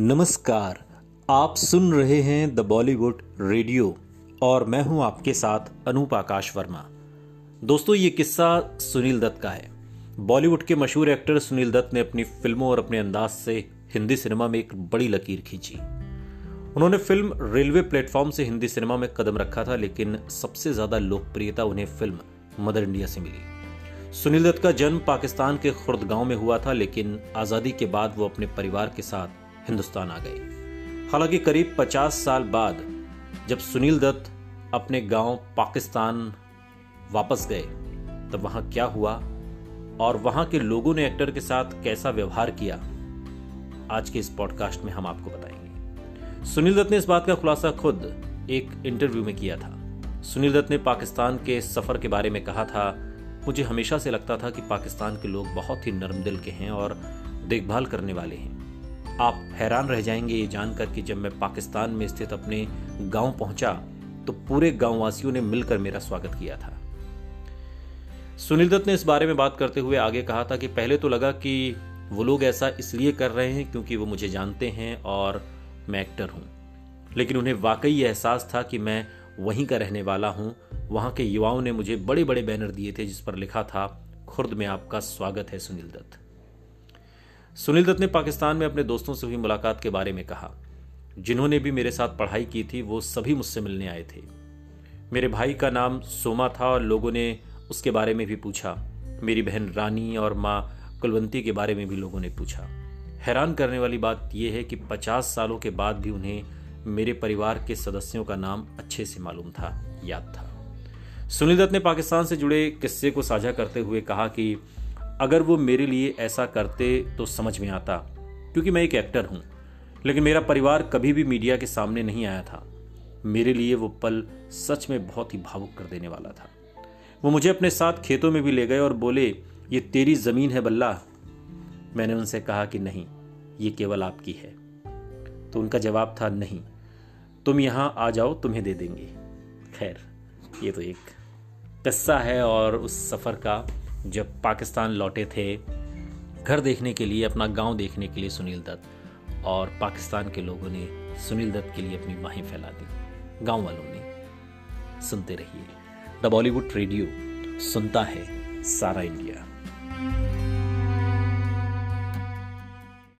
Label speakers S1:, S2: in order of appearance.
S1: नमस्कार, आप सुन रहे हैं द बॉलीवुड रेडियो और मैं हूँ आपके साथ अनूप आकाश वर्मा। दोस्तों, ये किस्सा सुनील दत्त का है। बॉलीवुड के मशहूर एक्टर सुनील दत्त ने अपनी फ़िल्मों और अपने अंदाज से हिंदी सिनेमा में एक बड़ी लकीर खींची। उन्होंने फ़िल्म रेलवे प्लेटफॉर्म से हिंदी सिनेमा में कदम रखा था, लेकिन सबसे ज़्यादा लोकप्रियता उन्हें फ़िल्म मदर इंडिया से मिली। सुनील दत्त का जन्म पाकिस्तान के खुर्द गाँव में हुआ था, लेकिन आज़ादी के बाद वो अपने परिवार के साथ हिंदुस्तान आ गए हालाँकि करीब 50 साल बाद जब सुनील दत्त अपने गाँव पाकिस्तान वापस गए, तब वहाँ क्या हुआ और वहाँ के लोगों ने एक्टर के साथ कैसा व्यवहार किया, आज के इस पॉडकास्ट में हम आपको बताएँगे। सुनील दत्त ने इस बात का खुलासा खुद एक इंटरव्यू में किया था। सुनील दत्त ने पाकिस्तान के सफ़र के बारे में कहा था, मुझे हमेशा से लगता था कि पाकिस्तान के लोग बहुत ही नरम दिल के हैं और देखभाल करने वाले हैं। आप हैरान रह जाएँगे ये जानकर कि जब मैं पाकिस्तान में स्थित अपने गाँव पहुँचा तो पूरे गांववासियों ने मिलकर मेरा स्वागत किया था। सुनील दत्त ने इस बारे में बात करते हुए आगे कहा था कि पहले तो लगा कि वो लोग ऐसा इसलिए कर रहे हैं क्योंकि वो मुझे जानते हैं और मैं एक्टर हूँ। लेकिन उन्हें वाकई यह एहसास था कि मैं वहीं का रहने वाला हूँ। वहाँ के युवाओं ने मुझे बड़े बड़े बैनर दिए थे जिस पर लिखा था, खुर्द में आपका स्वागत है सुनील दत्त। सुनील दत्त ने पाकिस्तान में अपने दोस्तों से हुई मुलाकात के बारे में कहा। जिन्होंने भी मेरे साथ पढ़ाई की थी, वो सभी मुझसे मिलने आए थे। मेरे भाई का नाम सोमा था और लोगों ने उसके बारे में भी पूछा। मेरी बहन रानी और माँ कुलवंती के बारे में भी लोगों ने पूछा। हैरान करने वाली बात यह है कि पचास सालों के बाद भी उन्हें मेरे परिवार के सदस्यों का नाम अच्छे से मालूम था, याद था। सुनील दत्त ने पाकिस्तान से जुड़े किस्से को साझा करते हुए कहा कि अगर वो मेरे लिए ऐसा करते तो समझ में आता, क्योंकि मैं एक एक्टर हूँ, लेकिन मेरा परिवार कभी भी मीडिया के सामने नहीं आया था। मेरे लिए वो पल सच में बहुत ही भावुक कर देने वाला था। वो मुझे अपने साथ खेतों में भी ले गए और बोले, ये तेरी ज़मीन है बल्ला। मैंने उनसे कहा कि, नहीं, ये केवल आपकी है। तो उनका जवाब था, नहीं, तुम यहाँ आ जाओ, तुम्हें दे देंगे। खैर, ये तो एक किस्सा है और उस सफ़र का जब पाकिस्तान लौटे थे, घर देखने के लिए, अपना गाँव देखने के लिए सुनील दत्त, और पाकिस्तान के लोगों ने सुनील दत्त के लिए अपनी बाहें फैला दी। गाँव वालों ने सुनते रहिए। द बॉलीवुड रेडियो, सुनता है सारा इंडिया।